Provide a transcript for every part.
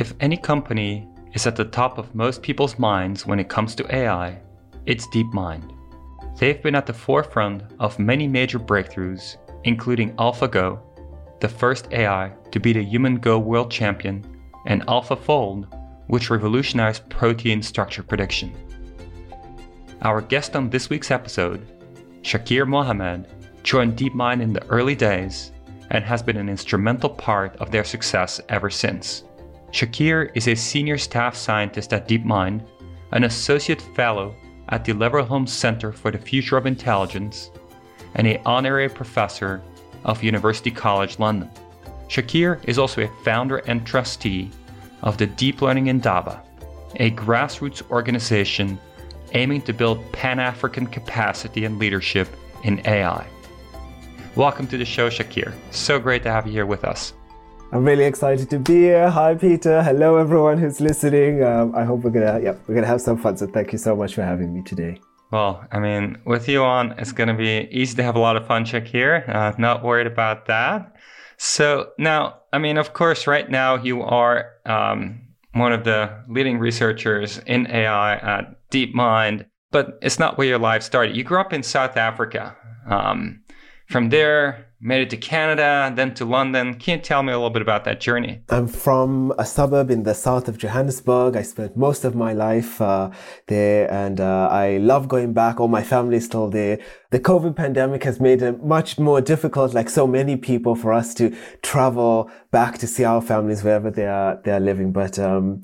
If any company is at the top of most people's minds when it comes to AI, it's DeepMind. They've been at the forefront of many major breakthroughs, including AlphaGo, the first AI to beat a human Go world champion, and AlphaFold, which revolutionized protein structure prediction. Our guest on this week's episode, Shakir Mohamed, joined DeepMind in the early days and has been an instrumental part of their success ever since. Shakir is a senior staff scientist at DeepMind, an associate fellow at the Leverhulme Center for the Future of Intelligence, and an honorary professor of University College London. Shakir is also a founder and trustee of the Deep Learning Indaba, a grassroots organization aiming to build Pan African capacity and leadership in AI. Welcome to the show, Shakir. So great to have you here with us. I'm really excited to be here. Hi, Pieter. Hello, everyone who's listening. Um, I hope we're gonna, yeah, we're gonna have some fun. So thank you so much for having me today. Well, I mean, with you on, it's gonna be easy to have a lot of fun, Shakir. Uh, not worried about that. So now, I mean, of course, right now you are um, one of the leading researchers in AI at DeepMind, but it's not where your life started. You grew up in South Africa. Um, from there, made it to Canada, then to London. Can you tell me a little bit about that journey? I'm from a suburb in the south of Johannesburg. I spent most of my life uh, there and uh, I love going back. All my family is still there. The COVID pandemic has made it much more difficult, like so many people, for us to travel back to see our families wherever they are, they are living. But, um,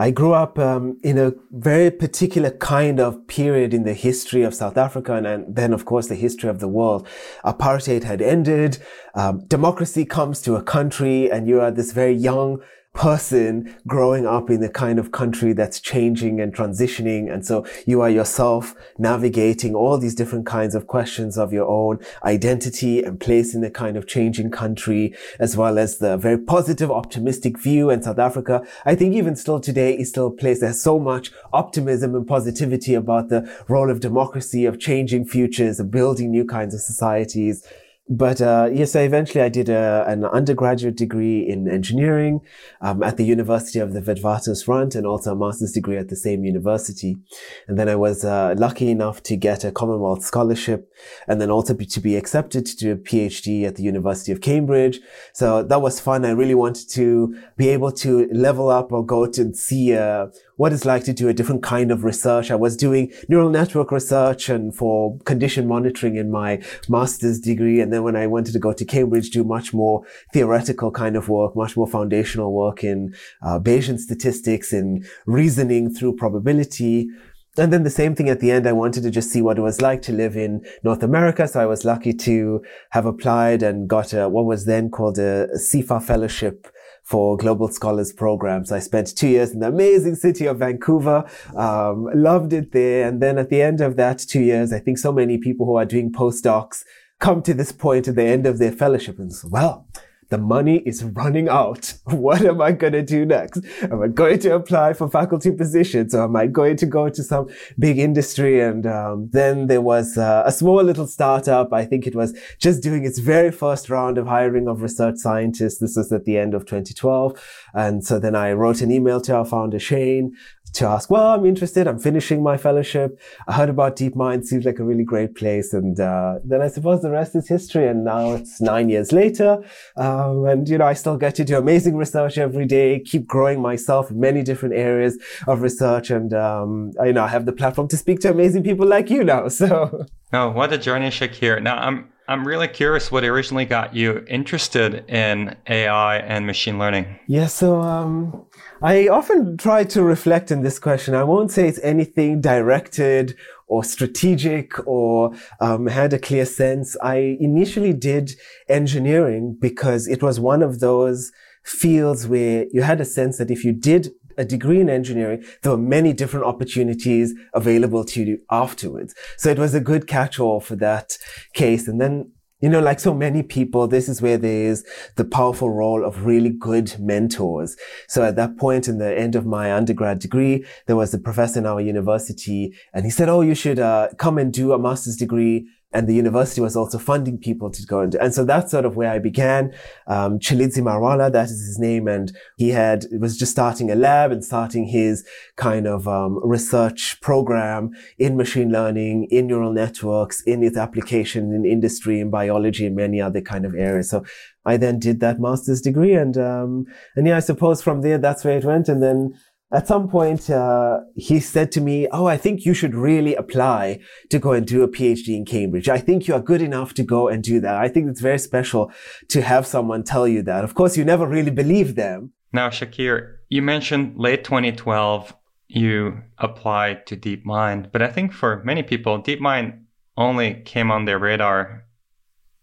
I grew up um, in a very particular kind of period in the history of South Africa and, and then, of course, the history of the world. Apartheid had ended. Um, democracy comes to a country and you are this very young person growing up in the kind of country that's changing and transitioning. And so you are yourself navigating all these different kinds of questions of your own identity and place in the kind of changing country, as well as the very positive, optimistic view. And South Africa, I think even still today is still a place has so much optimism and positivity about the role of democracy, of changing futures, of building new kinds of societies but uh, yes, I eventually I did a, an undergraduate degree in engineering um, at the University of the Witwatersrand and also a master's degree at the same university. And then I was uh, lucky enough to get a Commonwealth scholarship and then also be, to be accepted to do a PhD at the University of Cambridge. So that was fun. I really wanted to be able to level up or go to see uh, what it's like to do a different kind of research. I was doing neural network research and for condition monitoring in my master's degree. And then when I wanted to go to Cambridge, do much more theoretical kind of work, much more foundational work in uh, Bayesian statistics and reasoning through probability. And then the same thing at the end, I wanted to just see what it was like to live in North America. So I was lucky to have applied and got a, what was then called a CIFAR fellowship for Global Scholars programs. I spent two years in the amazing city of Vancouver, um, loved it there. And then at the end of that two years, I think so many people who are doing postdocs come to this point at the end of their fellowship and say, well, the money is running out. What am I going to do next? Am I going to apply for faculty positions or am I going to go to some big industry? And um, then there was uh, a small little startup. I think it was just doing its very first round of hiring of research scientists. This was at the end of 2012. And so then I wrote an email to our founder, Shane, to ask, well, I'm interested. I'm finishing my fellowship. I heard about DeepMind. Seems like a really great place. And uh, then I suppose the rest is history. And now it's nine years later. Um, and, you know, I still get to do amazing research every day, keep growing myself in many different areas of research. And, um, I, you know, I have the platform to speak to amazing people like you now. So. Oh, what a journey, Shakir. Now, I'm, I'm really curious what originally got you interested in AI and machine learning. Yeah, so um, I often try to reflect in this question. I won't say it's anything directed or strategic or um, had a clear sense. I initially did engineering because it was one of those fields where you had a sense that if you did a degree in engineering, there were many different opportunities available to you afterwards. So it was a good catch-all for that case. And then you know, like so many people, this is where there is the powerful role of really good mentors. So at that point in the end of my undergrad degree, there was a professor in our university and he said, Oh, you should uh, come and do a master's degree and the university was also funding people to go and. And so that's sort of where I began. Um, Tshilidzi Marwala, that is his name. And he had, was just starting a lab and starting his kind of, um, research program in machine learning, in neural networks, in its application in industry, in biology, and many other kind of areas. So I then did that master's degree and, um, and yeah, I suppose from there, that's where it went. And then at some point, uh, he said to me, Oh, I think you should really apply to go and do a PhD in Cambridge. I think you are good enough to go and do that. I think it's very special to have someone tell you that. Of course, you never really believe them. Now, Shakir, you mentioned late 2012, you applied to DeepMind, but I think for many people, DeepMind only came on their radar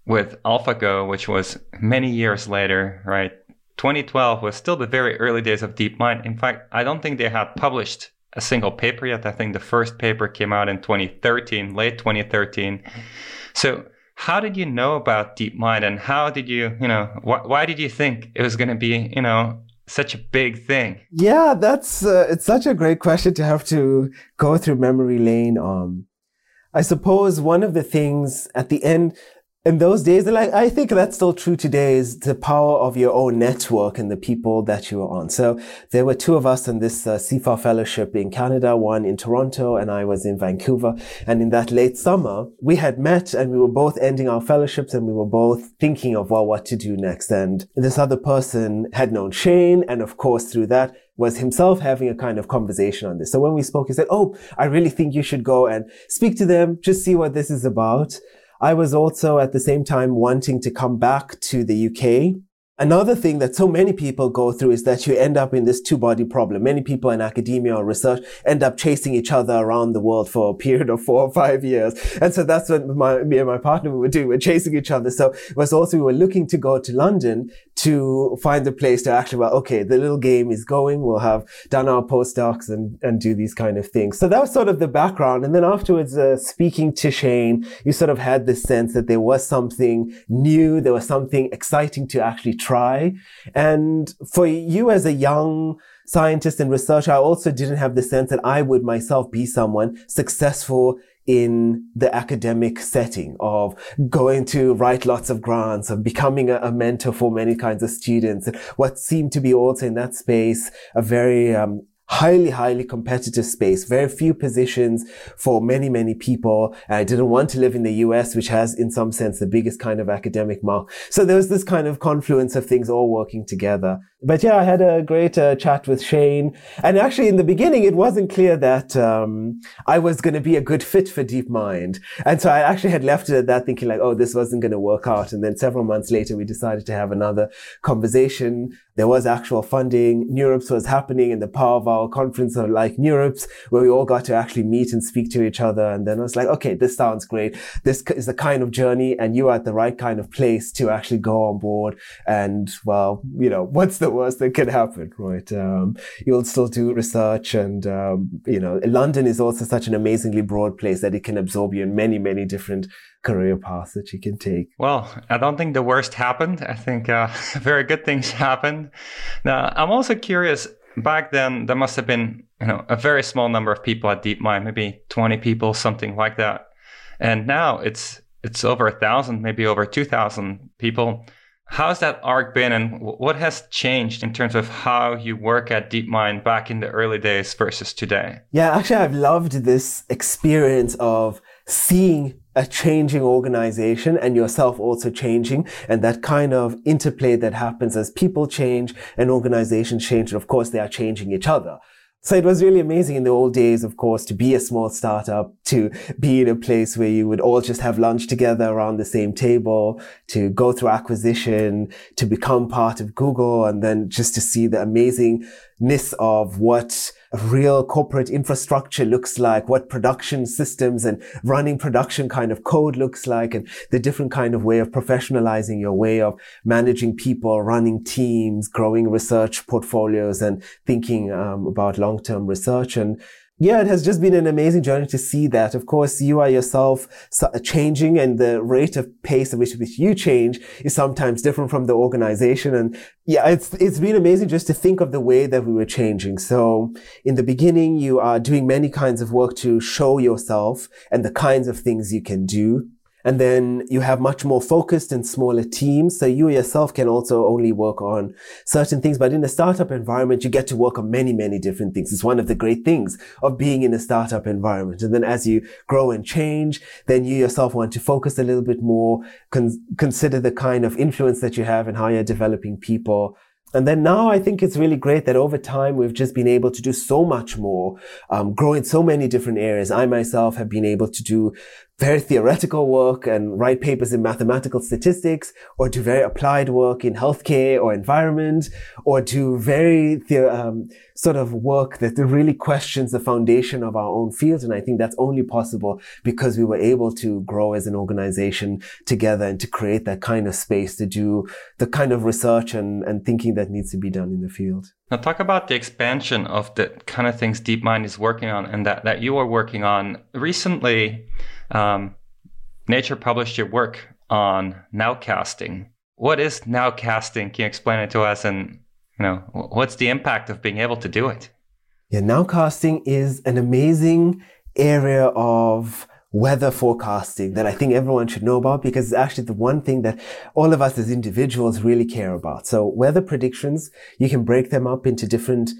with AlphaGo, which was many years later, right? 2012 was still the very early days of DeepMind. In fact, I don't think they had published a single paper yet. I think the first paper came out in 2013, late 2013. So, how did you know about DeepMind and how did you, you know, wh- why did you think it was going to be, you know, such a big thing? Yeah, that's uh, it's such a great question to have to go through memory lane. Um, I suppose one of the things at the end, in those days, like I think that's still true today, is the power of your own network and the people that you are on. So there were two of us in this uh, CIFAR fellowship in Canada, one in Toronto, and I was in Vancouver. And in that late summer, we had met and we were both ending our fellowships and we were both thinking of well, what to do next. And this other person had known Shane, and of course through that was himself having a kind of conversation on this. So when we spoke, he said, Oh, I really think you should go and speak to them, just see what this is about. I was also at the same time wanting to come back to the UK Another thing that so many people go through is that you end up in this two body problem. Many people in academia or research end up chasing each other around the world for a period of four or five years. And so that's what my, me and my partner were doing. We're chasing each other. So it was also, we were looking to go to London to find a place to actually, well, okay, the little game is going. We'll have done our postdocs and, and do these kind of things. So that was sort of the background. And then afterwards, uh, speaking to Shane, you sort of had this sense that there was something new. There was something exciting to actually try. And for you as a young scientist and researcher, I also didn't have the sense that I would myself be someone successful in the academic setting of going to write lots of grants, of becoming a, a, mentor for many kinds of students. What seemed to be also in that space a very um, highly, highly competitive space, very few positions for many, many people. I didn't want to live in the US, which has in some sense the biggest kind of academic mark. So there was this kind of confluence of things all working together. But yeah, I had a great uh, chat with Shane. And actually in the beginning, it wasn't clear that, um, I was going to be a good fit for DeepMind. And so I actually had left it at that thinking like, oh, this wasn't going to work out. And then several months later, we decided to have another conversation there was actual funding. NeurIPS was happening in the power of our conference of like NeurIPS, where we all got to actually meet and speak to each other. And then I was like, okay, this sounds great. This is the kind of journey and you are at the right kind of place to actually go on board. And well, you know, what's the worst that could happen, right? Um, you'll still do research and, um, you know, London is also such an amazingly broad place that it can absorb you in many, many different career paths that you can take? Well, I don't think the worst happened. I think uh, very good things happened. Now, I'm also curious. Back then, there must have been you know a very small number of people at DeepMind, maybe 20 people, something like that. And now it's it's over a thousand, maybe over 2,000 people. How's that arc been, and what has changed in terms of how you work at DeepMind back in the early days versus today? Yeah, actually, I've loved this experience of seeing a changing organization and yourself also changing and that kind of interplay that happens as people change and organizations change. And of course, they are changing each other. So it was really amazing in the old days, of course, to be a small startup, to be in a place where you would all just have lunch together around the same table, to go through acquisition, to become part of Google, and then just to see the amazingness of what real corporate infrastructure looks like, what production systems and running production kind of code looks like, and the different kind of way of professionalizing your way of managing people, running teams, growing research portfolios, and thinking um, about long-term research. And yeah, it has just been an amazing journey to see that. Of course, you are yourself changing and the rate of pace at which, which you change is sometimes different from the organization. And yeah, it's, it's been amazing just to think of the way that we were changing. So in the beginning, you are doing many kinds of work to show yourself and the kinds of things you can do. And then you have much more focused and smaller teams. So you yourself can also only work on certain things. But in a startup environment, you get to work on many, many different things. It's one of the great things of being in a startup environment. And then as you grow and change, then you yourself want to focus a little bit more, con- consider the kind of influence that you have and how you're developing people and then now I think it's really great that over time we've just been able to do so much more, um, grow in so many different areas. I myself have been able to do very theoretical work and write papers in mathematical statistics or do very applied work in healthcare or environment or do very the, um, sort of work that really questions the foundation of our own field. And I think that's only possible because we were able to grow as an organization together and to create that kind of space to do the kind of research and, and thinking that needs to be done in the field. Now talk about the expansion of the kind of things DeepMind is working on and that, that you are working on recently um, Nature published your work on nowcasting. What is nowcasting? Can you explain it to us? And you know, what's the impact of being able to do it? Yeah, nowcasting is an amazing area of weather forecasting that I think everyone should know about because it's actually the one thing that all of us as individuals really care about. So weather predictions, you can break them up into different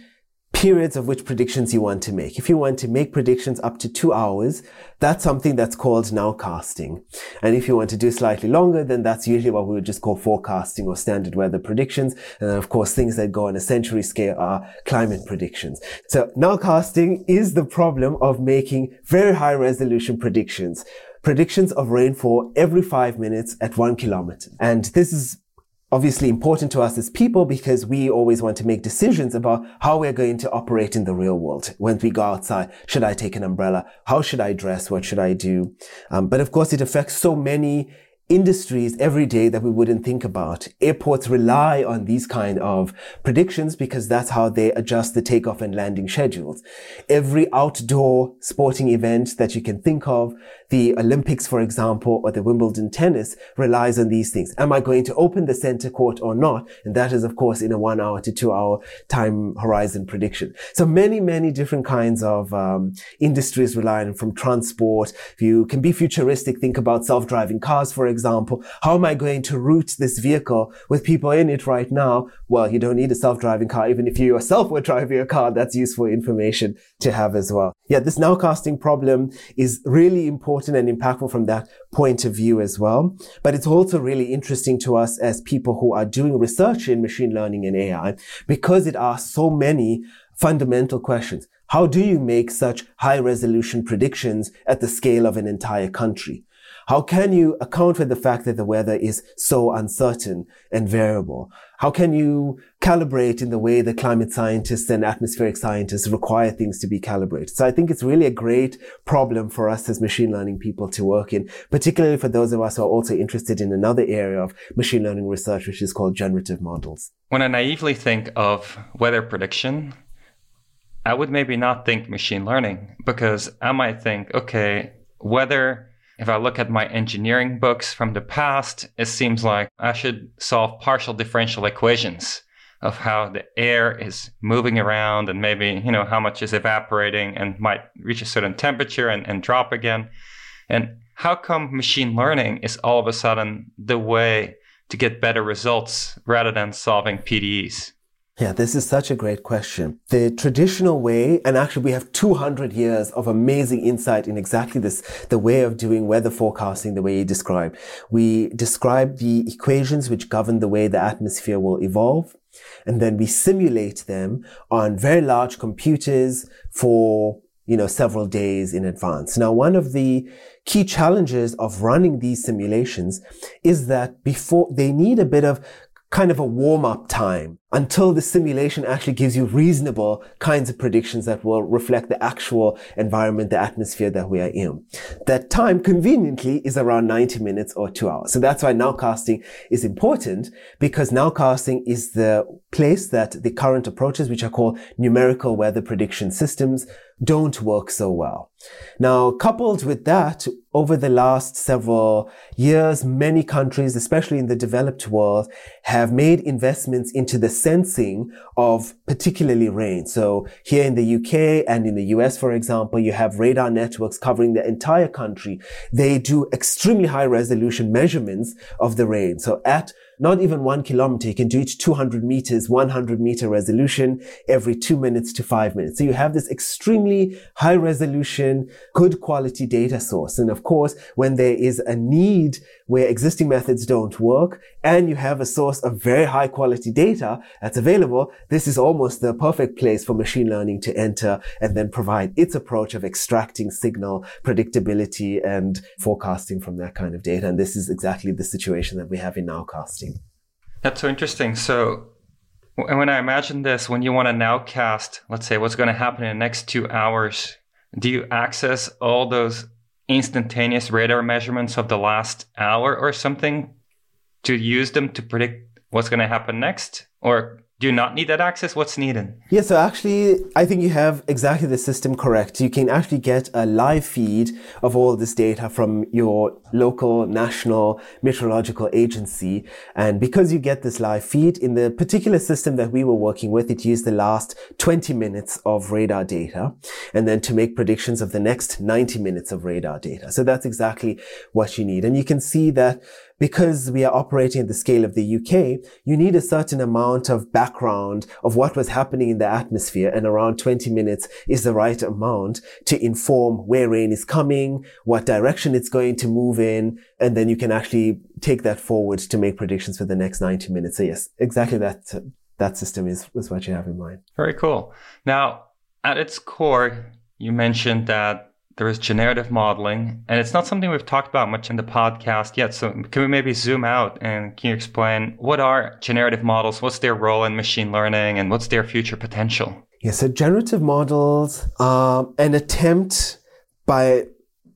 periods of which predictions you want to make. If you want to make predictions up to two hours, that's something that's called nowcasting. And if you want to do slightly longer, then that's usually what we would just call forecasting or standard weather predictions. And of course, things that go on a century scale are climate predictions. So nowcasting is the problem of making very high resolution predictions predictions of rainfall every five minutes at one kilometer. And this is obviously important to us as people because we always want to make decisions about how we're going to operate in the real world. When we go outside, should I take an umbrella? How should I dress? What should I do? Um, but of course, it affects so many industries every day that we wouldn't think about. Airports rely on these kind of predictions because that's how they adjust the takeoff and landing schedules. Every outdoor sporting event that you can think of, the Olympics, for example, or the Wimbledon tennis relies on these things. Am I going to open the center court or not? And that is, of course, in a one hour to two hour time horizon prediction. So many, many different kinds of um, industries on from transport. You can be futuristic, think about self-driving cars, for example. How am I going to route this vehicle with people in it right now? Well, you don't need a self-driving car. Even if you yourself were driving a car, that's useful information to have as well. Yeah, this nowcasting problem is really important and impactful from that point of view as well. But it's also really interesting to us as people who are doing research in machine learning and AI because it asks so many fundamental questions. How do you make such high resolution predictions at the scale of an entire country? How can you account for the fact that the weather is so uncertain and variable? How can you calibrate in the way that climate scientists and atmospheric scientists require things to be calibrated? So I think it's really a great problem for us as machine learning people to work in, particularly for those of us who are also interested in another area of machine learning research, which is called generative models. When I naively think of weather prediction, I would maybe not think machine learning because I might think, okay, weather if I look at my engineering books from the past, it seems like I should solve partial differential equations of how the air is moving around and maybe, you know, how much is evaporating and might reach a certain temperature and, and drop again. And how come machine learning is all of a sudden the way to get better results rather than solving PDEs? Yeah, this is such a great question. The traditional way, and actually we have 200 years of amazing insight in exactly this, the way of doing weather forecasting the way you described. We describe the equations which govern the way the atmosphere will evolve. And then we simulate them on very large computers for, you know, several days in advance. Now, one of the key challenges of running these simulations is that before they need a bit of kind of a warm up time until the simulation actually gives you reasonable kinds of predictions that will reflect the actual environment, the atmosphere that we are in. That time conveniently is around 90 minutes or two hours. So that's why nowcasting is important because nowcasting is the place that the current approaches, which are called numerical weather prediction systems, don't work so well. Now, coupled with that, over the last several years, many countries, especially in the developed world, have made investments into the sensing of particularly rain. So here in the UK and in the US, for example, you have radar networks covering the entire country. They do extremely high resolution measurements of the rain. So at not even one kilometer. You can do it 200 meters, 100 meter resolution every two minutes to five minutes. So you have this extremely high resolution, good quality data source. And of course, when there is a need where existing methods don't work and you have a source of very high quality data that's available, this is almost the perfect place for machine learning to enter and then provide its approach of extracting signal predictability and forecasting from that kind of data. And this is exactly the situation that we have in nowcasting. That's so interesting. So, when I imagine this, when you want to nowcast, let's say what's going to happen in the next two hours, do you access all those instantaneous radar measurements of the last hour or something to use them to predict what's going to happen next? Or do not need that access? What's needed? Yeah, so actually, I think you have exactly the system correct. You can actually get a live feed of all this data from your local national meteorological agency. And because you get this live feed in the particular system that we were working with, it used the last 20 minutes of radar data and then to make predictions of the next 90 minutes of radar data. So that's exactly what you need. And you can see that because we are operating at the scale of the UK, you need a certain amount of background of what was happening in the atmosphere. And around 20 minutes is the right amount to inform where rain is coming, what direction it's going to move in. And then you can actually take that forward to make predictions for the next 90 minutes. So yes, exactly that, that system is, is what you have in mind. Very cool. Now, at its core, you mentioned that there is generative modeling, and it's not something we've talked about much in the podcast yet. So, can we maybe zoom out and can you explain what are generative models? What's their role in machine learning, and what's their future potential? Yeah, so generative models are an attempt by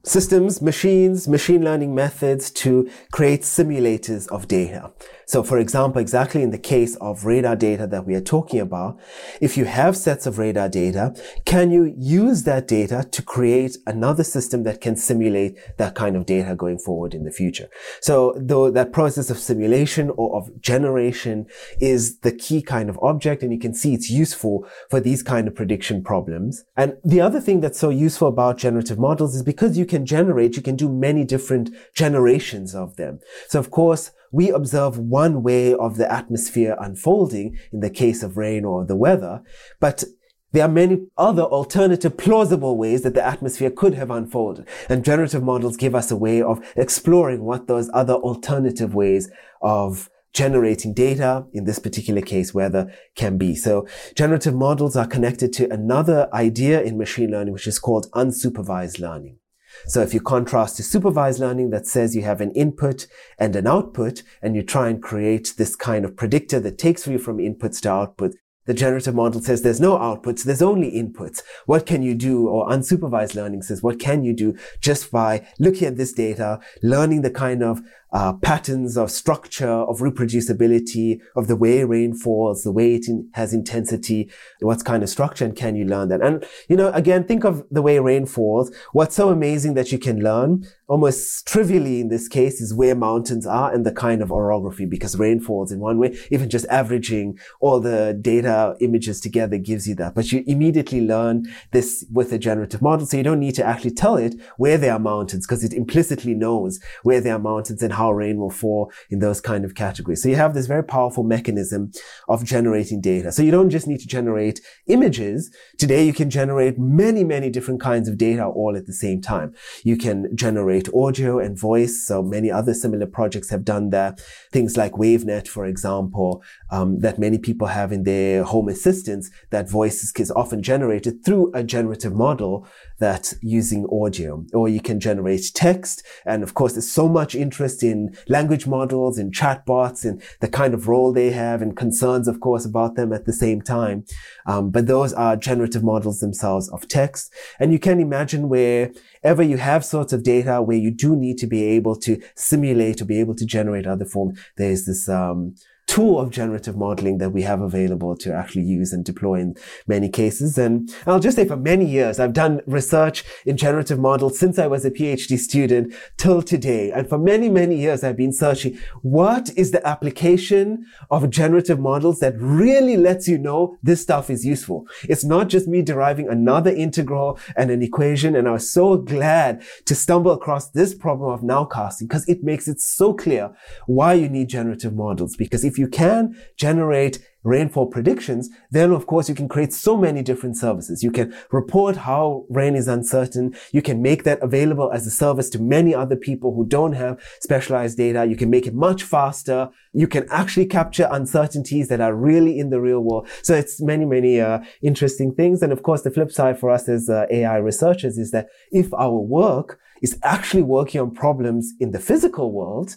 systems, machines, machine learning methods to create simulators of data. So for example, exactly in the case of radar data that we are talking about, if you have sets of radar data, can you use that data to create another system that can simulate that kind of data going forward in the future? So though that process of simulation or of generation is the key kind of object, and you can see it's useful for these kind of prediction problems. And the other thing that's so useful about generative models is because you can generate, you can do many different generations of them. So of course, we observe one way of the atmosphere unfolding in the case of rain or the weather, but there are many other alternative plausible ways that the atmosphere could have unfolded. And generative models give us a way of exploring what those other alternative ways of generating data, in this particular case, weather can be. So generative models are connected to another idea in machine learning, which is called unsupervised learning. So if you contrast to supervised learning that says you have an input and an output, and you try and create this kind of predictor that takes you from inputs to output, the generative model says there's no outputs, there's only inputs. What can you do? Or unsupervised learning says, what can you do just by looking at this data, learning the kind of uh, patterns of structure, of reproducibility, of the way rain falls, the way it in, has intensity, what kind of structure, and can you learn that? And, you know, again, think of the way rain falls. What's so amazing that you can learn, almost trivially in this case, is where mountains are and the kind of orography, because rain falls in one way. Even just averaging all the data images together gives you that. But you immediately learn this with a generative model, so you don't need to actually tell it where there are mountains, because it implicitly knows where there are mountains and how rain will fall in those kind of categories. So you have this very powerful mechanism of generating data. So you don't just need to generate images. Today you can generate many, many different kinds of data all at the same time. You can generate audio and voice. So many other similar projects have done that. Things like WaveNet, for example, um, that many people have in their home assistants, that voice is often generated through a generative model that using audio. Or you can generate text. And of course, there's so much interest in language models and chatbots and the kind of role they have and concerns, of course, about them at the same time. Um, but those are generative models themselves of text. And you can imagine wherever you have sorts of data where you do need to be able to simulate or be able to generate other form, there's this, um, tool of generative modeling that we have available to actually use and deploy in many cases. And I'll just say for many years, I've done research in generative models since I was a PhD student till today. And for many, many years, I've been searching what is the application of generative models that really lets you know this stuff is useful. It's not just me deriving another integral and an equation. And I was so glad to stumble across this problem of nowcasting because it makes it so clear why you need generative models. Because if you can generate rainfall predictions, then of course you can create so many different services. You can report how rain is uncertain. You can make that available as a service to many other people who don't have specialized data. You can make it much faster. You can actually capture uncertainties that are really in the real world. So it's many, many uh, interesting things. And of course, the flip side for us as uh, AI researchers is that if our work is actually working on problems in the physical world,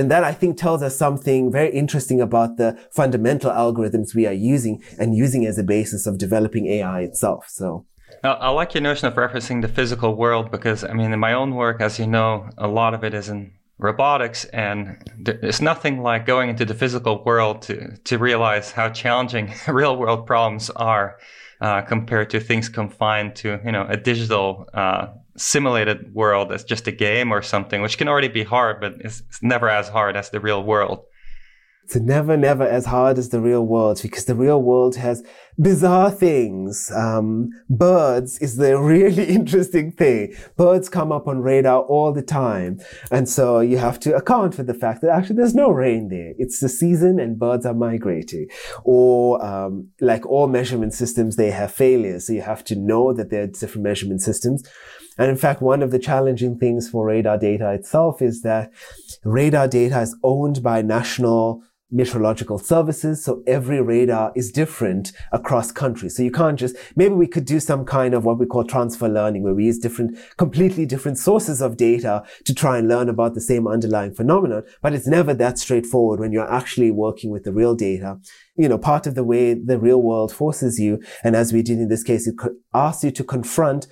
then that I think tells us something very interesting about the fundamental algorithms we are using and using as a basis of developing AI itself. So. Now, I like your notion of referencing the physical world because, I mean, in my own work, as you know, a lot of it is in robotics, and there's nothing like going into the physical world to, to realize how challenging real world problems are uh, compared to things confined to, you know, a digital uh, simulated world as just a game or something, which can already be hard, but it's, it's never as hard as the real world. It's never, never as hard as the real world because the real world has bizarre things. Um, birds is the really interesting thing. Birds come up on radar all the time. And so you have to account for the fact that actually there's no rain there. It's the season and birds are migrating. Or, um, like all measurement systems, they have failures. So you have to know that there are different measurement systems. And in fact, one of the challenging things for radar data itself is that radar data is owned by national meteorological services. So every radar is different across countries. So you can't just, maybe we could do some kind of what we call transfer learning where we use different, completely different sources of data to try and learn about the same underlying phenomenon. But it's never that straightforward when you're actually working with the real data. You know, part of the way the real world forces you, and as we did in this case, it asks you to confront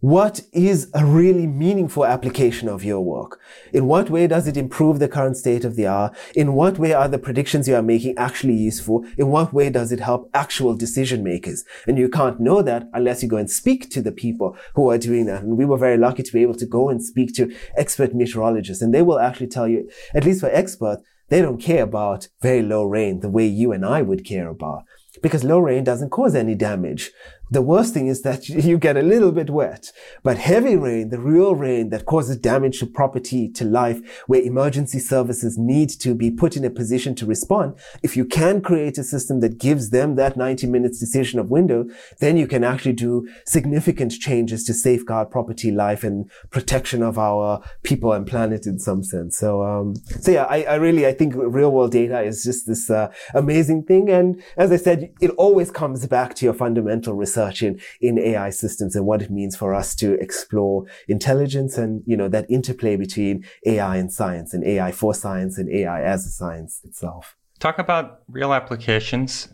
what is a really meaningful application of your work? In what way does it improve the current state of the art? In what way are the predictions you are making actually useful? In what way does it help actual decision makers? And you can't know that unless you go and speak to the people who are doing that. And we were very lucky to be able to go and speak to expert meteorologists and they will actually tell you, at least for experts, they don't care about very low rain the way you and I would care about because low rain doesn't cause any damage. The worst thing is that you get a little bit wet, but heavy rain, the real rain that causes damage to property, to life, where emergency services need to be put in a position to respond. If you can create a system that gives them that 90 minutes decision of window, then you can actually do significant changes to safeguard property, life, and protection of our people and planet in some sense. So, um, so yeah, I, I, really, I think real world data is just this uh, amazing thing. And as I said, it always comes back to your fundamental research research in, in AI systems and what it means for us to explore intelligence and, you know, that interplay between AI and science and AI for science and AI as a science itself. Talk about real applications.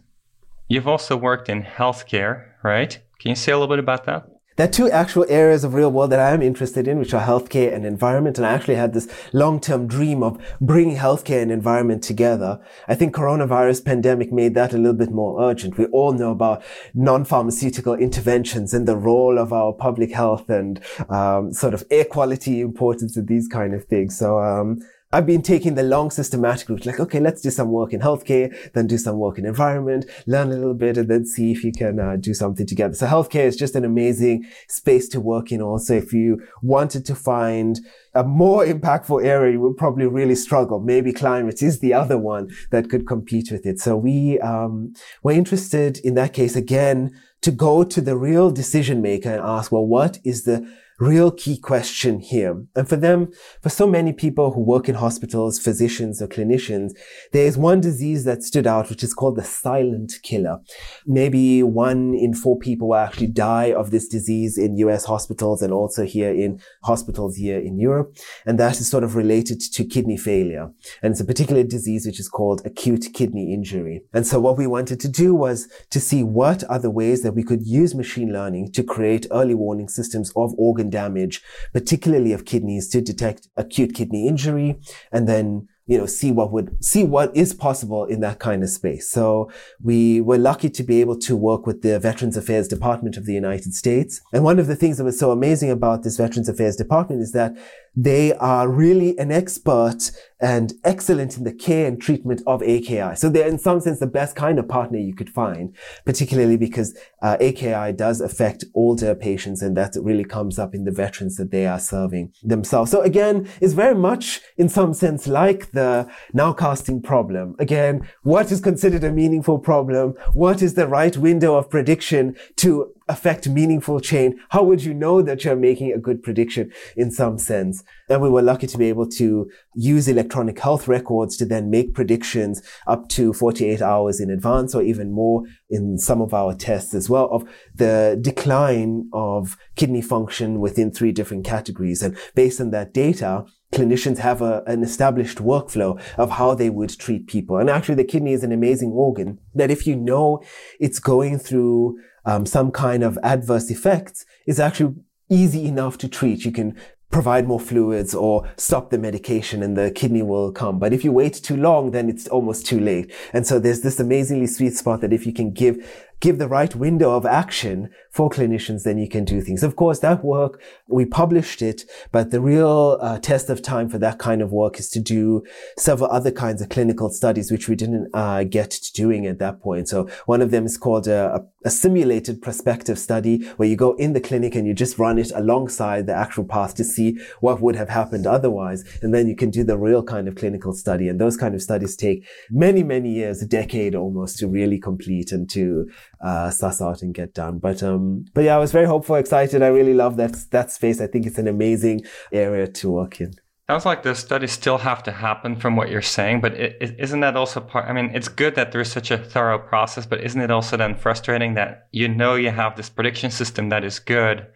You've also worked in healthcare, right? Can you say a little bit about that? There are two actual areas of real world that I am interested in, which are healthcare and environment. And I actually had this long-term dream of bringing healthcare and environment together. I think coronavirus pandemic made that a little bit more urgent. We all know about non-pharmaceutical interventions and the role of our public health and um, sort of air quality importance of these kind of things. So um, I've been taking the long systematic route, like, okay, let's do some work in healthcare, then do some work in environment, learn a little bit, and then see if you can uh, do something together. So healthcare is just an amazing space to work in. Also, if you wanted to find a more impactful area, you would probably really struggle. Maybe climate is the other one that could compete with it. So we um, were interested in that case again to go to the real decision maker and ask, well, what is the real key question here. And for them, for so many people who work in hospitals, physicians or clinicians, there is one disease that stood out, which is called the silent killer. Maybe one in four people will actually die of this disease in US hospitals and also here in hospitals here in Europe. And that is sort of related to kidney failure. And it's a particular disease which is called acute kidney injury. And so what we wanted to do was to see what are the ways that we could use machine learning to create early warning systems of organ organ damage, particularly of kidneys, to detect acute kidney injury and then you know, see what would, see what is possible in that kind of space. So we were lucky to be able to work with the Veterans Affairs Department of the United States. And one of the things that was so amazing about this Veterans Affairs Department is that they are really an expert and excellent in the care and treatment of AKI. So they're in some sense the best kind of partner you could find, particularly because uh, AKI does affect older patients and that really comes up in the veterans that they are serving themselves. So again, it's very much in some sense like the nowcasting problem. Again, what is considered a meaningful problem? What is the right window of prediction to affect meaningful change? How would you know that you're making a good prediction in some sense? And we were lucky to be able to use electronic health records to then make predictions up to 48 hours in advance or even more in some of our tests as well of the decline of kidney function within three different categories. And based on that data, clinicians have a, an established workflow of how they would treat people. And actually the kidney is an amazing organ that if you know it's going through um, some kind of adverse effects, it's actually easy enough to treat. You can provide more fluids or stop the medication and the kidney will come. But if you wait too long, then it's almost too late. And so there's this amazingly sweet spot that if you can give give the right window of action for clinicians, then you can do things. Of course, that work, we published it, but the real uh, test of time for that kind of work is to do several other kinds of clinical studies, which we didn't uh, get to doing at that point. So one of them is called a, a simulated prospective study where you go in the clinic and you just run it alongside the actual path to see what would have happened otherwise. And then you can do the real kind of clinical study. And those kind of studies take many, many years, a decade almost to really complete and to uh, suss out and get done. But um, but yeah, I was very hopeful, excited. I really love that that space. I think it's an amazing area to work in. Sounds like the studies still have to happen from what you're saying, but is not that also part? I mean, it's good that there's such a thorough process, but isn't it also then frustrating that you know you have this prediction system that is good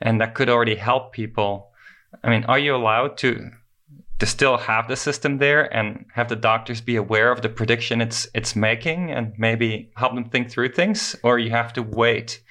and that could already help people? I mean, are you allowed to to still have the system there and have the doctors be aware of the prediction it's it's making and maybe help them think through things or you have to wait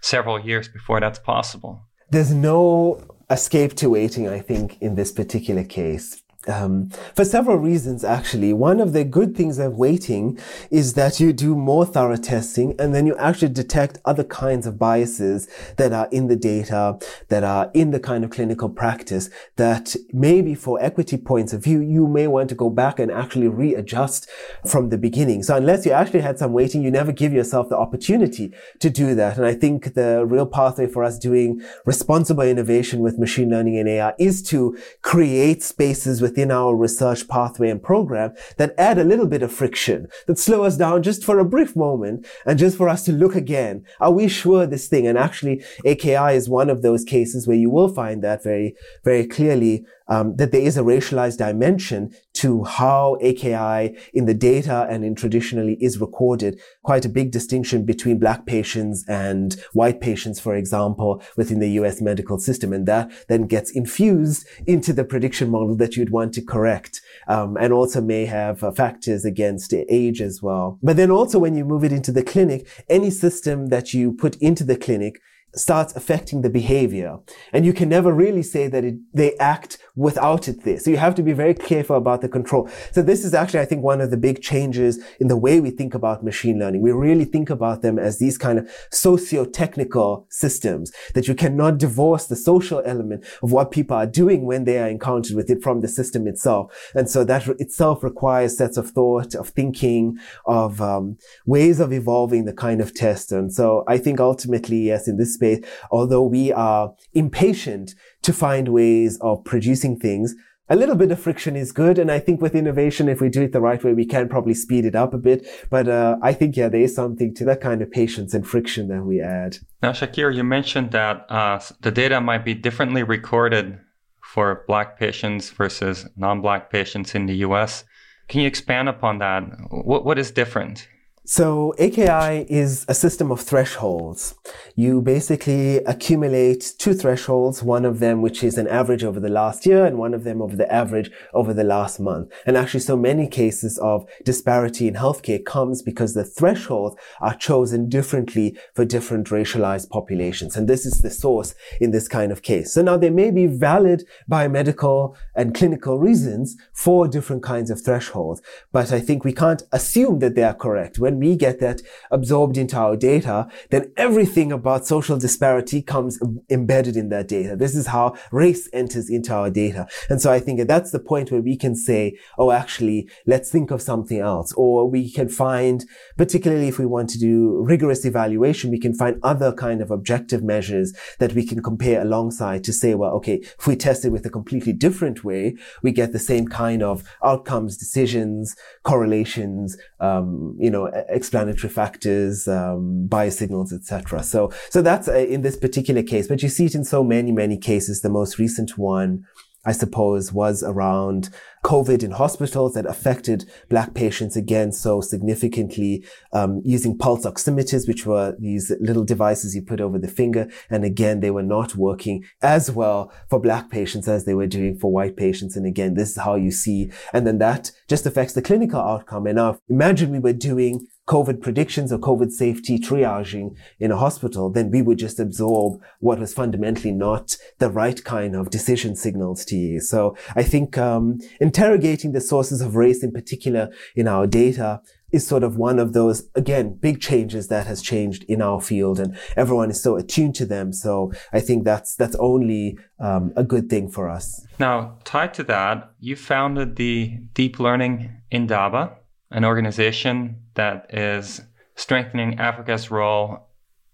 several years before that's possible there's no escape to waiting i think in this particular case um, for several reasons, actually. One of the good things of waiting is that you do more thorough testing and then you actually detect other kinds of biases that are in the data, that are in the kind of clinical practice that maybe for equity points of view, you may want to go back and actually readjust from the beginning. So unless you actually had some waiting, you never give yourself the opportunity to do that. And I think the real pathway for us doing responsible innovation with machine learning and AI is to create spaces with within our research pathway and program that add a little bit of friction, that slow us down just for a brief moment and just for us to look again. Are we sure this thing? And actually, AKI is one of those cases where you will find that very, very clearly um, that there is a racialized dimension to how AKI in the data and in traditionally is recorded. Quite a big distinction between black patients and white patients, for example, within the US medical system. And that then gets infused into the prediction model that you'd want to correct. Um, and also may have uh, factors against age as well. But then also when you move it into the clinic, any system that you put into the clinic starts affecting the behavior. And you can never really say that it, they act without it there. So you have to be very careful about the control. So this is actually, I think, one of the big changes in the way we think about machine learning. We really think about them as these kind of socio-technical systems that you cannot divorce the social element of what people are doing when they are encountered with it from the system itself. And so that itself requires sets of thought, of thinking, of um, ways of evolving the kind of test. And so I think ultimately, yes, in this space, although we are impatient to find ways of producing things, a little bit of friction is good. And I think with innovation, if we do it the right way, we can probably speed it up a bit. But uh, I think, yeah, there is something to that kind of patience and friction that we add. Now, Shakir, you mentioned that uh, the data might be differently recorded for Black patients versus non Black patients in the US. Can you expand upon that? What, what is different? So AKI is a system of thresholds. You basically accumulate two thresholds, one of them which is an average over the last year and one of them over the average over the last month. And actually so many cases of disparity in healthcare comes because the thresholds are chosen differently for different racialized populations. And this is the source in this kind of case. So now there may be valid biomedical and clinical reasons for different kinds of thresholds, but I think we can't assume that they are correct. When we get that absorbed into our data, then everything about social disparity comes embedded in that data. This is how race enters into our data. And so I think that's the point where we can say, oh, actually, let's think of something else. Or we can find, particularly if we want to do rigorous evaluation, we can find other kind of objective measures that we can compare alongside to say, well, okay, if we test it with a completely different way, we get the same kind of outcomes, decisions, correlations, um, you know, explanatory factors, um, bias signals, etc. So, so that's uh, in this particular case, but you see it in so many, many cases. The most recent one I suppose, was around COVID in hospitals that affected black patients again so significantly, um, using pulse oximeters, which were these little devices you put over the finger. And again, they were not working as well for black patients as they were doing for white patients. And again, this is how you see, and then that just affects the clinical outcome. And now imagine we were doing COVID predictions or COVID safety triaging in a hospital, then we would just absorb what was fundamentally not the right kind of decision signals to you. So I think um, interrogating the sources of race in particular in our data is sort of one of those, again, big changes that has changed in our field and everyone is so attuned to them. So I think that's, that's only um, a good thing for us. Now, tied to that, you founded the Deep Learning Indaba, an organization that is strengthening Africa's role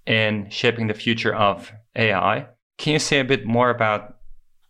in shaping the future of AI. Can you say a bit more about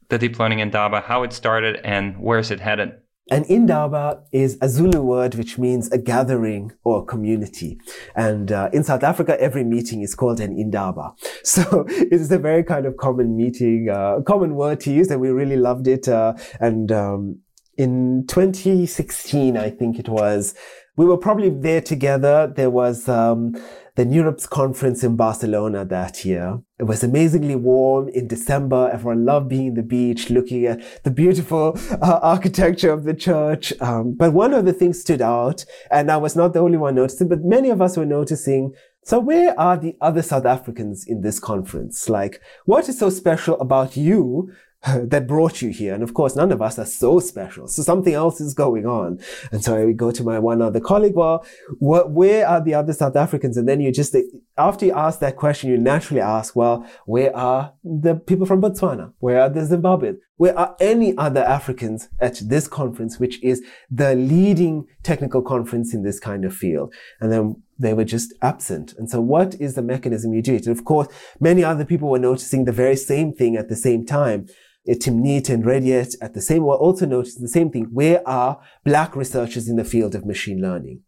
the deep learning Indaba, how it started, and where is it headed? An Indaba is a Zulu word which means a gathering or a community. And uh, in South Africa, every meeting is called an Indaba. So it is a very kind of common meeting, uh, common word to use, and we really loved it. Uh, and um, in 2016, I think it was, we were probably there together. There was um, the NeurIPS conference in Barcelona that year. It was amazingly warm in December. Everyone loved being in the beach, looking at the beautiful uh, architecture of the church. Um, but one of the things stood out, and I was not the only one noticing, but many of us were noticing so where are the other South Africans in this conference? Like, what is so special about you that brought you here. And of course, none of us are so special. So something else is going on. And so I would go to my one other colleague, well, what, where are the other South Africans? And then you just, after you ask that question, you naturally ask, well, where are the people from Botswana? Where are the Zimbabweans? Where are any other Africans at this conference, which is the leading technical conference in this kind of field? And then they were just absent. And so what is the mechanism you do it? And of course, many other people were noticing the very same thing at the same time. Timnit and Rediet at the same, were also noticing the same thing. Where are black researchers in the field of machine learning?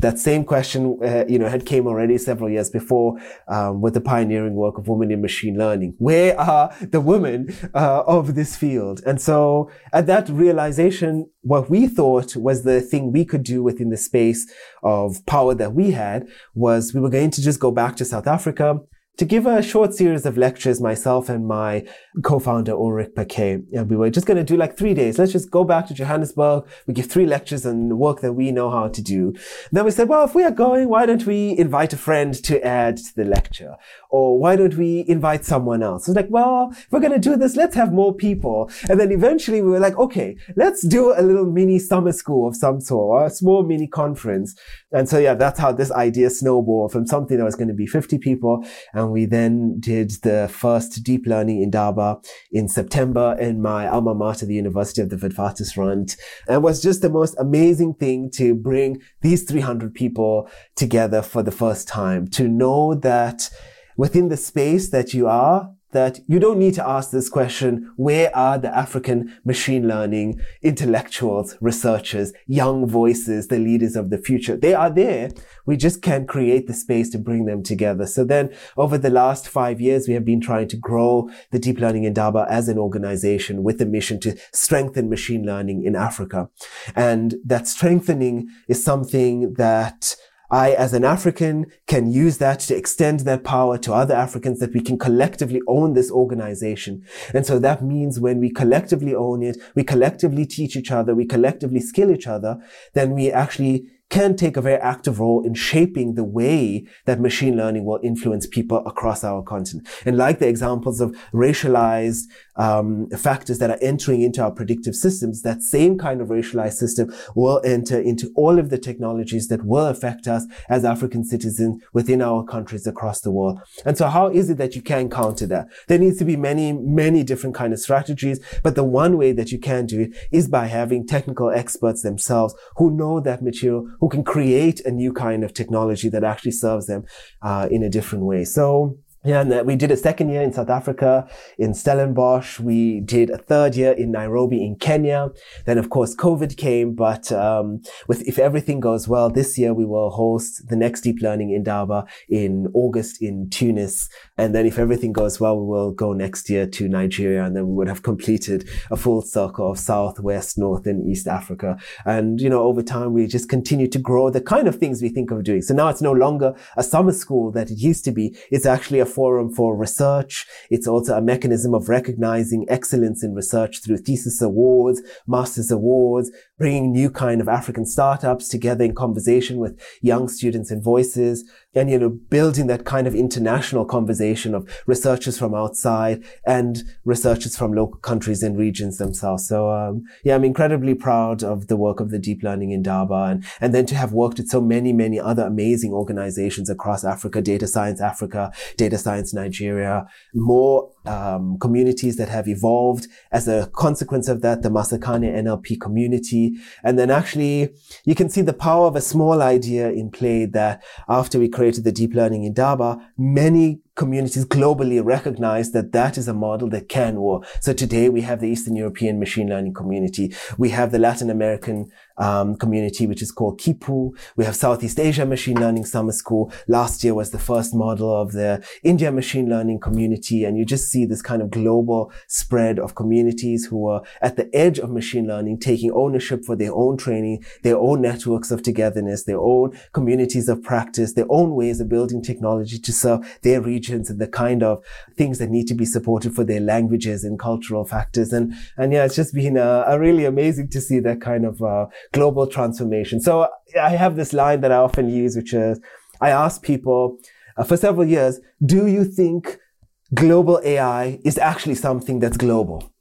That same question, uh, you know, had came already several years before um, with the pioneering work of women in machine learning. Where are the women uh, of this field? And so, at that realization, what we thought was the thing we could do within the space of power that we had was we were going to just go back to South Africa to give a short series of lectures, myself and my co-founder Ulrich Paquet. And we were just going to do like three days. Let's just go back to Johannesburg. We give three lectures on the work that we know how to do. Then we said, well, if we are going, why don't we invite a friend to add to the lecture? Or why don't we invite someone else? It's like, well, if we're going to do this, let's have more people. And then eventually we were like, okay, let's do a little mini summer school of some sort, or a small mini conference. And so, yeah, that's how this idea snowballed from something that was going to be 50 people. And we then did the first deep learning Indaba in September in my alma mater, the University of the Witwatersrand. And it was just the most amazing thing to bring these 300 people together for the first time, to know that within the space that you are, that you don't need to ask this question, where are the African machine learning intellectuals, researchers, young voices, the leaders of the future? They are there. We just can't create the space to bring them together. So then over the last five years, we have been trying to grow the Deep Learning Indaba as an organization with a mission to strengthen machine learning in Africa. And that strengthening is something that I, as an African, can use that to extend that power to other Africans that we can collectively own this organization. And so that means when we collectively own it, we collectively teach each other, we collectively skill each other, then we actually can take a very active role in shaping the way that machine learning will influence people across our continent. And like the examples of racialized um, factors that are entering into our predictive systems, that same kind of racialized system will enter into all of the technologies that will affect us as African citizens within our countries across the world. And so how is it that you can counter that? There needs to be many, many different kind of strategies, but the one way that you can do it is by having technical experts themselves who know that material, who can create a new kind of technology that actually serves them uh, in a different way. So yeah, and uh, we did a second year in South Africa, in Stellenbosch. We did a third year in Nairobi, in Kenya. Then, of course, COVID came. But um, with if everything goes well, this year we will host the next deep learning Indaba in August in Tunis. And then, if everything goes well, we will go next year to Nigeria, and then we would have completed a full circle of South, West, North, and East Africa. And you know, over time, we just continue to grow the kind of things we think of doing. So now it's no longer a summer school that it used to be. It's actually a forum for research. It's also a mechanism of recognizing excellence in research through thesis awards, master's awards, bringing new kind of African startups together in conversation with young students and voices and, you know, building that kind of international conversation of researchers from outside and researchers from local countries and regions themselves. So, um, yeah, I'm incredibly proud of the work of the deep learning Indaba and, and then to have worked with so many, many other amazing organizations across Africa, Data Science Africa, Data Science Nigeria, more um, communities that have evolved as a consequence of that, the Masakhane NLP community. And then actually you can see the power of a small idea in play that after we created the deep learning Indaba, many communities globally recognize that that is a model that can work. So today we have the Eastern European machine learning community. We have the Latin American um, community, which is called Khipu. We have Southeast Asia Machine Learning Summer School. Last year was the first model of the India machine learning community. And you just see this kind of global spread of communities who are at the edge of machine learning, taking ownership for their own training, their own networks of togetherness, their own communities of practice, their own ways of building technology to serve their regions and the kind of things that need to be supported for their languages and cultural factors. And, and yeah, it's just been a, a really amazing to see that kind of, uh, global transformation. So I have this line that I often use, which is I ask people uh, for several years, do you think global AI is actually something that's global?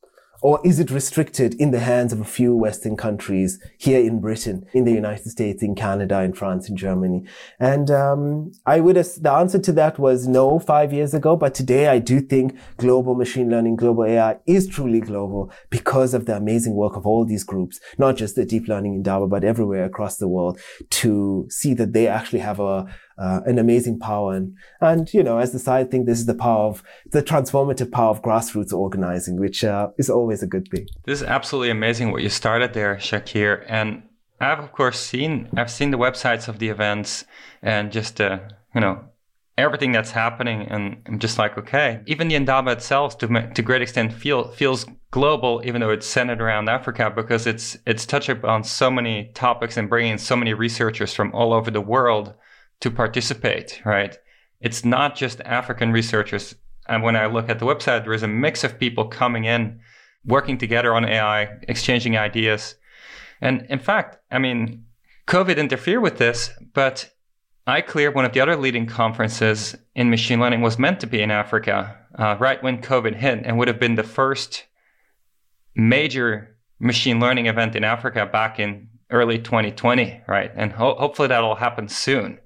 Or is it restricted in the hands of a few Western countries here in Britain, in the United States, in Canada, in France, in Germany? And um, I would have, the answer to that was no five years ago. But today I do think global machine learning, global AI is truly global because of the amazing work of all these groups, not just the deep learning Indaba, but everywhere across the world to see that they actually have a, uh, an amazing power. And, and, you know, as the side thing, this is the power of the transformative power of grassroots organizing, which uh, is always a good thing. This is absolutely amazing what you started there, Shakir. And I've of course seen I've seen the websites of the events and just uh, you know everything that's happening, and I'm just like, okay. Even the Indaba itself, to to great extent, feel feels global, even though it's centered around Africa, because it's it's touching on so many topics and bringing so many researchers from all over the world to participate, right? It's not just African researchers. And when I look at the website, there is a mix of people coming in, working together on AI, exchanging ideas. And in fact, I mean, COVID interfered with this, but ICLR, one of the other leading conferences in machine learning, was meant to be in Africa uh, right when COVID hit and would have been the first major machine learning event in Africa back in early 2020, right? And ho- hopefully that'll happen soon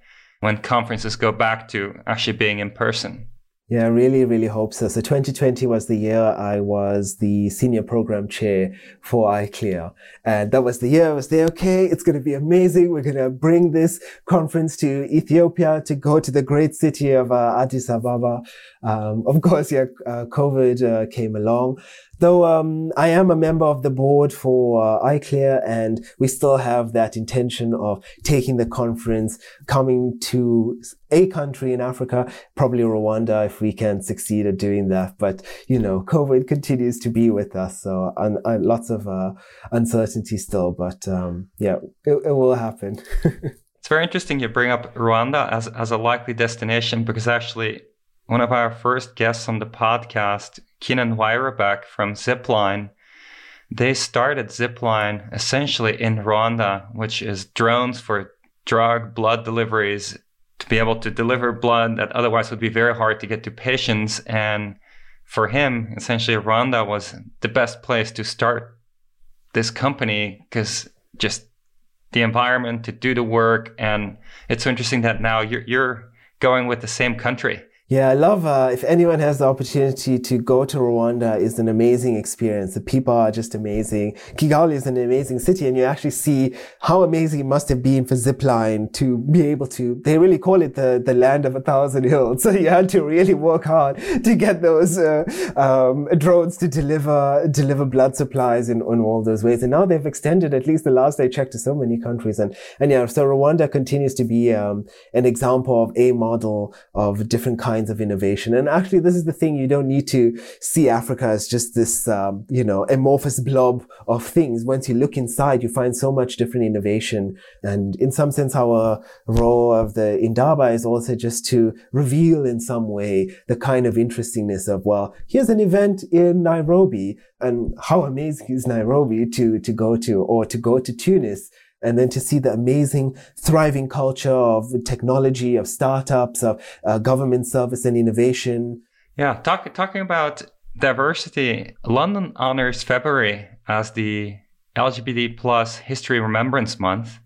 when conferences go back to actually being in person. Yeah, I really, really hope so. So 2020 was the year I was the senior program chair for ICLR. And that was the year I was there. Okay, it's going to be amazing. We're going to bring this conference to Ethiopia to go to the great city of uh, Addis Ababa. Um, of course, yeah, uh, COVID uh, came along. Though um, I am a member of the board for uh, ICLR, and we still have that intention of taking the conference, coming to a country in Africa, probably Rwanda, if we can succeed at doing that. But you know, COVID continues to be with us, so un- un- lots of uh, uncertainty still. But um, yeah, it, it will happen. It's very interesting you bring up Rwanda as, as a likely destination because actually one of our first guests on the podcast, Keenan Wyrobek from Zipline, they started Zipline essentially in Rwanda, which is drones for drug blood deliveries to be able to deliver blood that otherwise would be very hard to get to patients. And for him, essentially, Rwanda was the best place to start this company because just the environment to do the work. And it's so interesting that now you're, you're going with the same country. Yeah, I love, uh, if anyone has the opportunity to go to Rwanda, is an amazing experience. The people are just amazing. Kigali is an amazing city and you actually see how amazing it must have been for Zipline to be able to, they really call it the, the land of a thousand hills. So you had to really work hard to get those, uh, um, drones to deliver, deliver blood supplies in, in all those ways. And now they've extended, at least the last I checked, to so many countries. And, and yeah, so Rwanda continues to be, um, an example of a model of different kinds kinds of innovation. And actually, this is the thing. You don't need to see Africa as just this, um, you know, amorphous blob of things. Once you look inside, you find so much different innovation. And in some sense, our role of the Indaba is also just to reveal in some way the kind of interestingness of, well, here's an event in Nairobi and how amazing is Nairobi to, to go to or to go to Tunis and then to see the amazing thriving culture of technology, of startups, of uh, government service and innovation. Yeah, talk, talking about diversity, London honors February as the LGBT plus History Remembrance Month.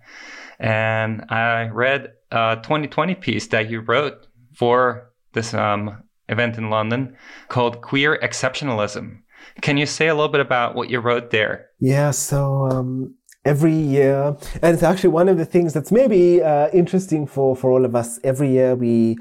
And I read a 2020 piece that you wrote for this um, event in London called Queer Exceptionalism. Can you say a little bit about what you wrote there? Yeah, so um, every year. And it's actually one of the things that's maybe uh, interesting for, for all of us. Every year we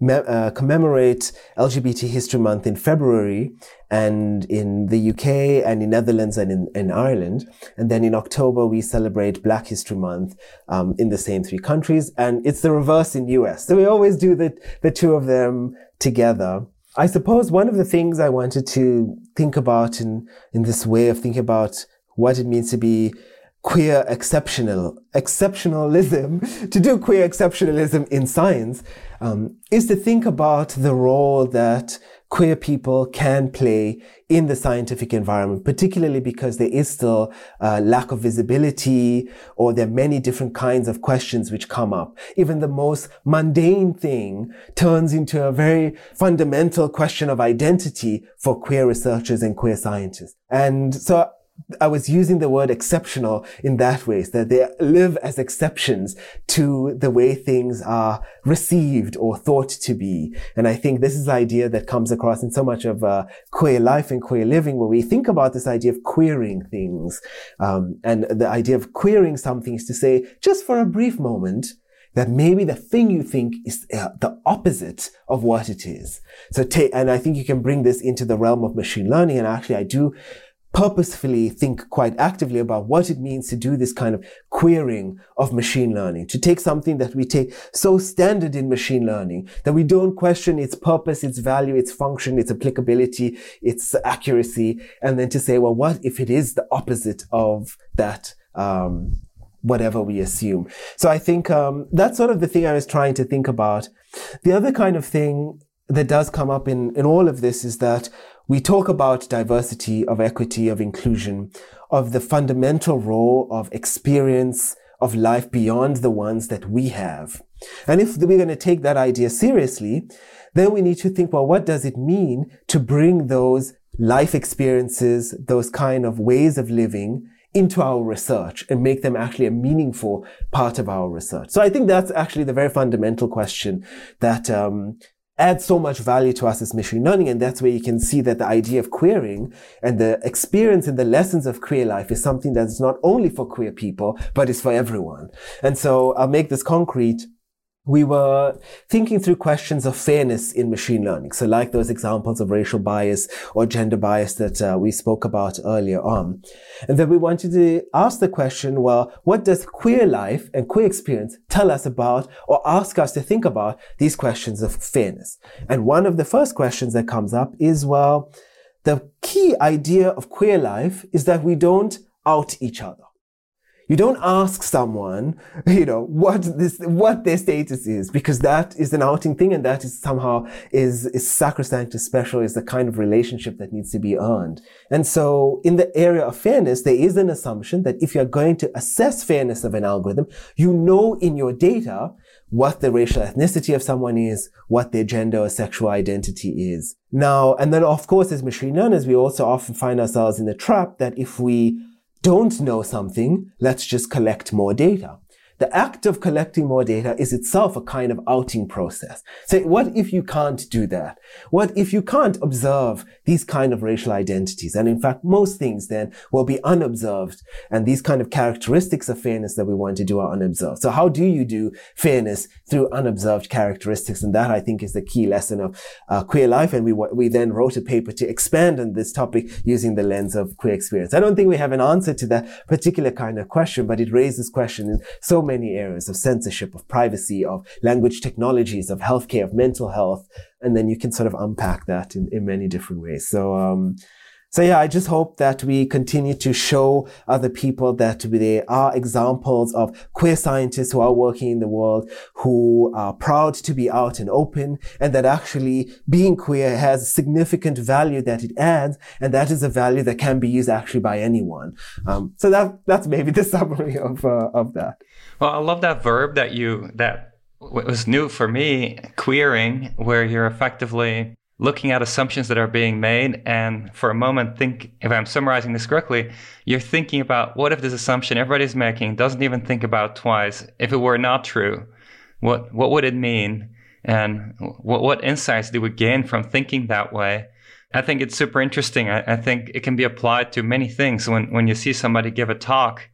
me- uh, commemorate LGBT History Month in February and in the UK and in Netherlands and in, in Ireland. And then in October, we celebrate Black History Month um, in the same three countries. And it's the reverse in US. So we always do the, the two of them together. I suppose one of the things I wanted to think about in, in this way of thinking about what it means to be queer exceptional exceptionalism to do queer exceptionalism in science um, is to think about the role that queer people can play in the scientific environment, particularly because there is still a lack of visibility or there are many different kinds of questions which come up. Even the most mundane thing turns into a very fundamental question of identity for queer researchers and queer scientists. And so I was using the word exceptional in that way, so that they live as exceptions to the way things are received or thought to be. And I think this is the idea that comes across in so much of uh, queer life and queer living, where we think about this idea of queering things. Um, and the idea of queering something is to say, just for a brief moment, that maybe the thing you think is uh, the opposite of what it is. So, and I think you can bring this into the realm of machine learning. And actually, I do purposefully think quite actively about what it means to do this kind of queering of machine learning, to take something that we take so standard in machine learning that we don't question its purpose, its value, its function, its applicability, its accuracy, and then to say, well, what if it is the opposite of that? Um, whatever we assume. So I think um, that's sort of the thing I was trying to think about. The other kind of thing that does come up in, in all of this is that we talk about diversity, of equity, of inclusion, of the fundamental role of experience of life beyond the ones that we have. And if we're going to take that idea seriously, then we need to think, well, what does it mean to bring those life experiences, those kind of ways of living into our research and make them actually a meaningful part of our research. So I think that's actually the very fundamental question that um, adds so much value to us as machine learning. And that's where you can see that the idea of queering and the experience and the lessons of queer life is something that's not only for queer people, but is for everyone. And so I'll make this concrete we were thinking through questions of fairness in machine learning. So like those examples of racial bias or gender bias that uh, we spoke about earlier on. And then we wanted to ask the question, well, what does queer life and queer experience tell us about or ask us to think about these questions of fairness? And one of the first questions that comes up is, well, the key idea of queer life is that we don't out each other. You don't ask someone, you know, what this, what their status is, because that is an outing thing and that is somehow is, is sacrosanct and special, is the kind of relationship that needs to be earned. And so in the area of fairness, there is an assumption that if you're going to assess fairness of an algorithm, you know in your data what the racial ethnicity of someone is, what their gender or sexual identity is. Now, and then of course as machine learners, we also often find ourselves in the trap that if we don't know something, let's just collect more data. The act of collecting more data is itself a kind of outing process. So what if you can't do that? What if you can't observe these kind of racial identities? And in fact, most things then will be unobserved. And these kind of characteristics of fairness that we want to do are unobserved. So how do you do fairness through unobserved characteristics? And that I think is the key lesson of uh, queer life. And we, we then wrote a paper to expand on this topic using the lens of queer experience. I don't think we have an answer to that particular kind of question, but it raises questions in so many areas of censorship, of privacy, of language technologies, of healthcare, of mental health. And then you can sort of unpack that in, in many different ways. So, um, so yeah, I just hope that we continue to show other people that there are examples of queer scientists who are working in the world who are proud to be out and open and that actually being queer has significant value that it adds. And that is a value that can be used actually by anyone. Um, so that, that's maybe the summary of, uh, of that. Well, I love that verb that you, that was new for me, queering, where you're effectively looking at assumptions that are being made. And for a moment think if i'm summarizing this correctly you're thinking about what if this assumption everybody's making doesn't even think about twice? If it were not true what what would it mean? And what, what insights do we gain from thinking that way? I think it's super interesting. I, I think it can be applied to many things. When when you see somebody give a talk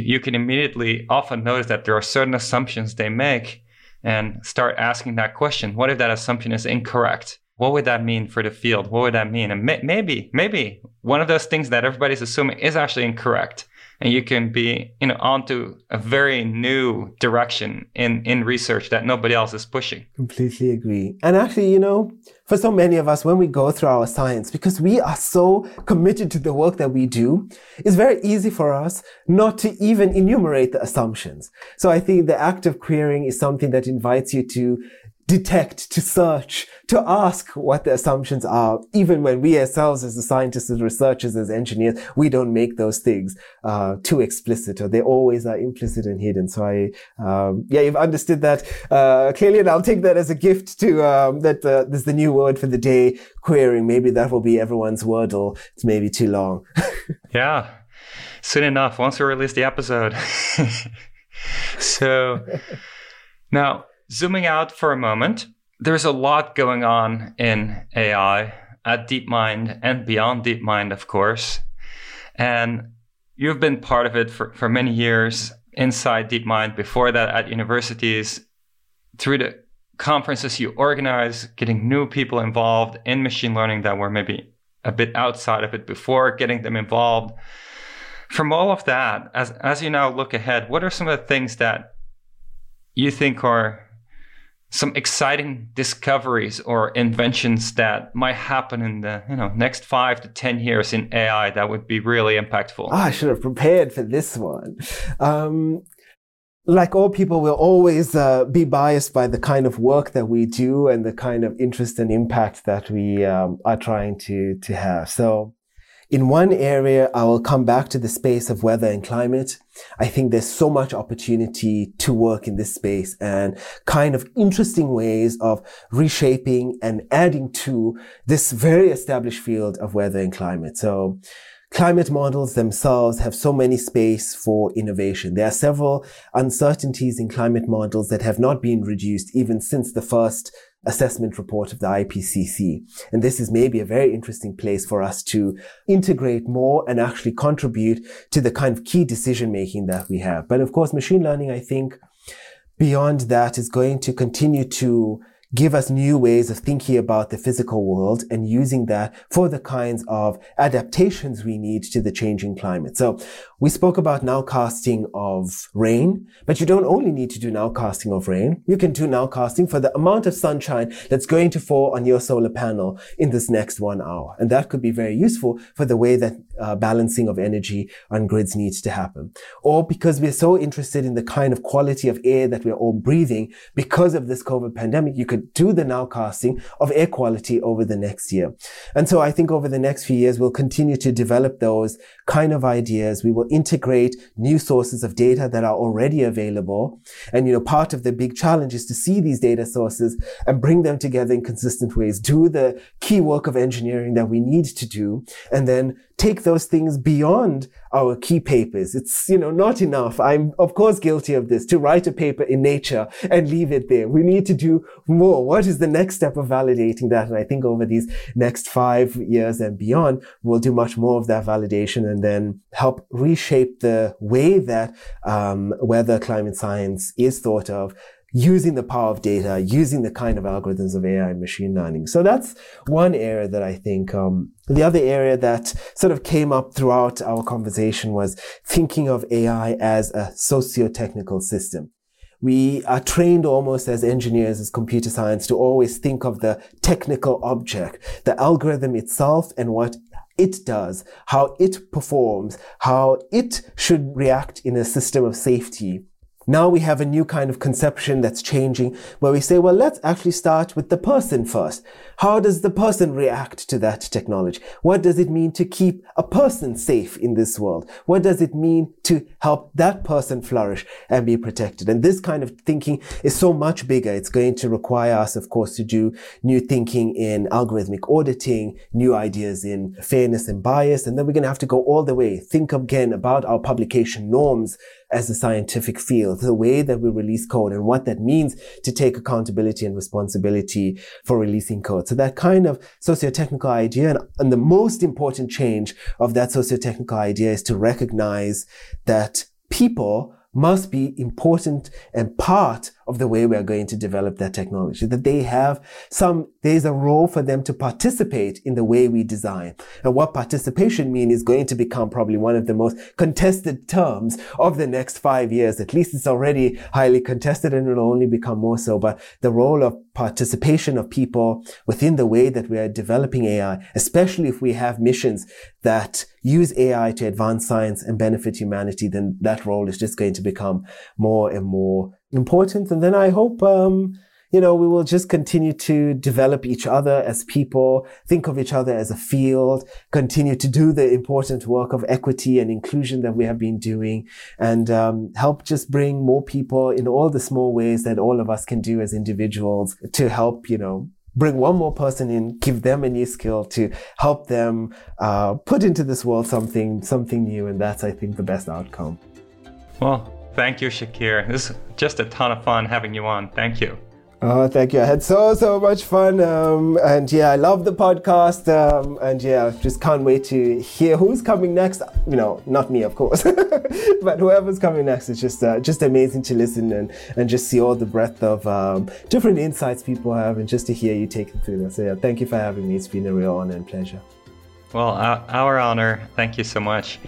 you, can immediately often notice that there are certain assumptions they make and start asking that question what if that assumption is incorrect what would that mean for the field? What would that mean? And may- maybe, maybe one of those things that everybody's assuming is actually incorrect. And you can be, you know, onto a very new direction in, in research that nobody else is pushing. Completely agree. And actually, you know, for so many of us, when we go through our science, because we are so committed to the work that we do, it's very easy for us not to even enumerate the assumptions. So I think the act of queering is something that invites you to detect, to search, to ask what the assumptions are. Even when we ourselves, as the scientists, as researchers, as engineers, we don't make those things uh, too explicit, or they always are implicit and hidden. So I, um, yeah, you've understood that uh, clearly, and I'll take that as a gift to um, that. Uh, there's the new word for the day, queering. Maybe that will be everyone's wordle. It's maybe too long. yeah, soon enough. Once we release the episode. so now Zooming out for a moment, there's a lot going on in AI at DeepMind and beyond DeepMind, of course. And you've been part of it for, for many years inside DeepMind, before that at universities, through the conferences you organize, getting new people involved in machine learning that were maybe a bit outside of it before, getting them involved. From all of that, as, as you now look ahead, what are some of the things that you think are some exciting discoveries or inventions that might happen in the you know next five to ten years in AI that would be really impactful? Oh, I should have prepared for this one. Um, like all people, we'll always uh, be biased by the kind of work that we do and the kind of interest and impact that we um, are trying to to have. So in one area, I will come back to the space of weather and climate. I think there's so much opportunity to work in this space and kind of interesting ways of reshaping and adding to this very established field of weather and climate. So climate models themselves have so many space for innovation. There are several uncertainties in climate models that have not been reduced even since the first assessment report of the IPCC. And this is maybe a very interesting place for us to integrate more and actually contribute to the kind of key decision making that we have. But of course, machine learning, I think beyond that is going to continue to give us new ways of thinking about the physical world and using that for the kinds of adaptations we need to the changing climate. So we spoke about nowcasting of rain, but you don't only need to do nowcasting of rain. You can do nowcasting for the amount of sunshine that's going to fall on your solar panel in this next one hour. And that could be very useful for the way that uh, balancing of energy on grids needs to happen. Or because we're so interested in the kind of quality of air that we're all breathing because of this COVID pandemic, you could do the nowcasting of air quality over the next year. And so I think over the next few years, we'll continue to develop those kind of ideas. We will integrate new sources of data that are already available. And, you know, part of the big challenge is to see these data sources and bring them together in consistent ways, do the key work of engineering that we need to do, and then take those things beyond our key papers. It's, you know, not enough. I'm, of course, guilty of this to write a paper in nature and leave it there. We need to do more. What is the next step of validating that? And I think over these next five years and beyond, we'll do much more of that validation and then help reshape the way that um, weather climate science is thought of using the power of data, using the kind of algorithms of AI and machine learning. So that's one area that I think. Um, the other area that sort of came up throughout our conversation was thinking of AI as a socio-technical system. We are trained almost as engineers, as computer science, to always think of the technical object, the algorithm itself and what it does, how it performs, how it should react in a system of safety now we have a new kind of conception that's changing where we say, well, let's actually start with the person first. How does the person react to that technology? What does it mean to keep a person safe in this world? What does it mean to help that person flourish and be protected? And this kind of thinking is so much bigger. It's going to require us, of course, to do new thinking in algorithmic auditing, new ideas in fairness and bias. And then we're going to have to go all the way, think again about our publication norms as a scientific field, the way that we release code and what that means to take accountability and responsibility for releasing code. So that kind of socio-technical idea and, and the most important change of that socio-technical idea is to recognize that people must be important and part of the way we are going to develop that technology, that they have some, there's a role for them to participate in the way we design. And what participation mean is going to become probably one of the most contested terms of the next five years. At least it's already highly contested and it'll only become more so. But the role of participation of people within the way that we are developing AI, especially if we have missions that use AI to advance science and benefit humanity, then that role is just going to become more and more important. And then I hope, um, you know, we will just continue to develop each other as people, think of each other as a field, continue to do the important work of equity and inclusion that we have been doing, and um, help just bring more people in all the small ways that all of us can do as individuals to help, you know, bring one more person in, give them a new skill to help them uh, put into this world something something new, and that's I think the best outcome. Well, Thank you, Shakir. This is just a ton of fun having you on. Thank you. Oh, thank you. I had so, so much fun. Um, and yeah, I love the podcast. Um, and yeah, just can't wait to hear who's coming next. You know, not me, of course, but whoever's coming next is just, uh, just amazing to listen and, and just see all the breadth of um, different insights people have and just to hear you take it through that. So yeah, thank you for having me. It's been a real honor and pleasure. Well, our, our honor. Thank you so much.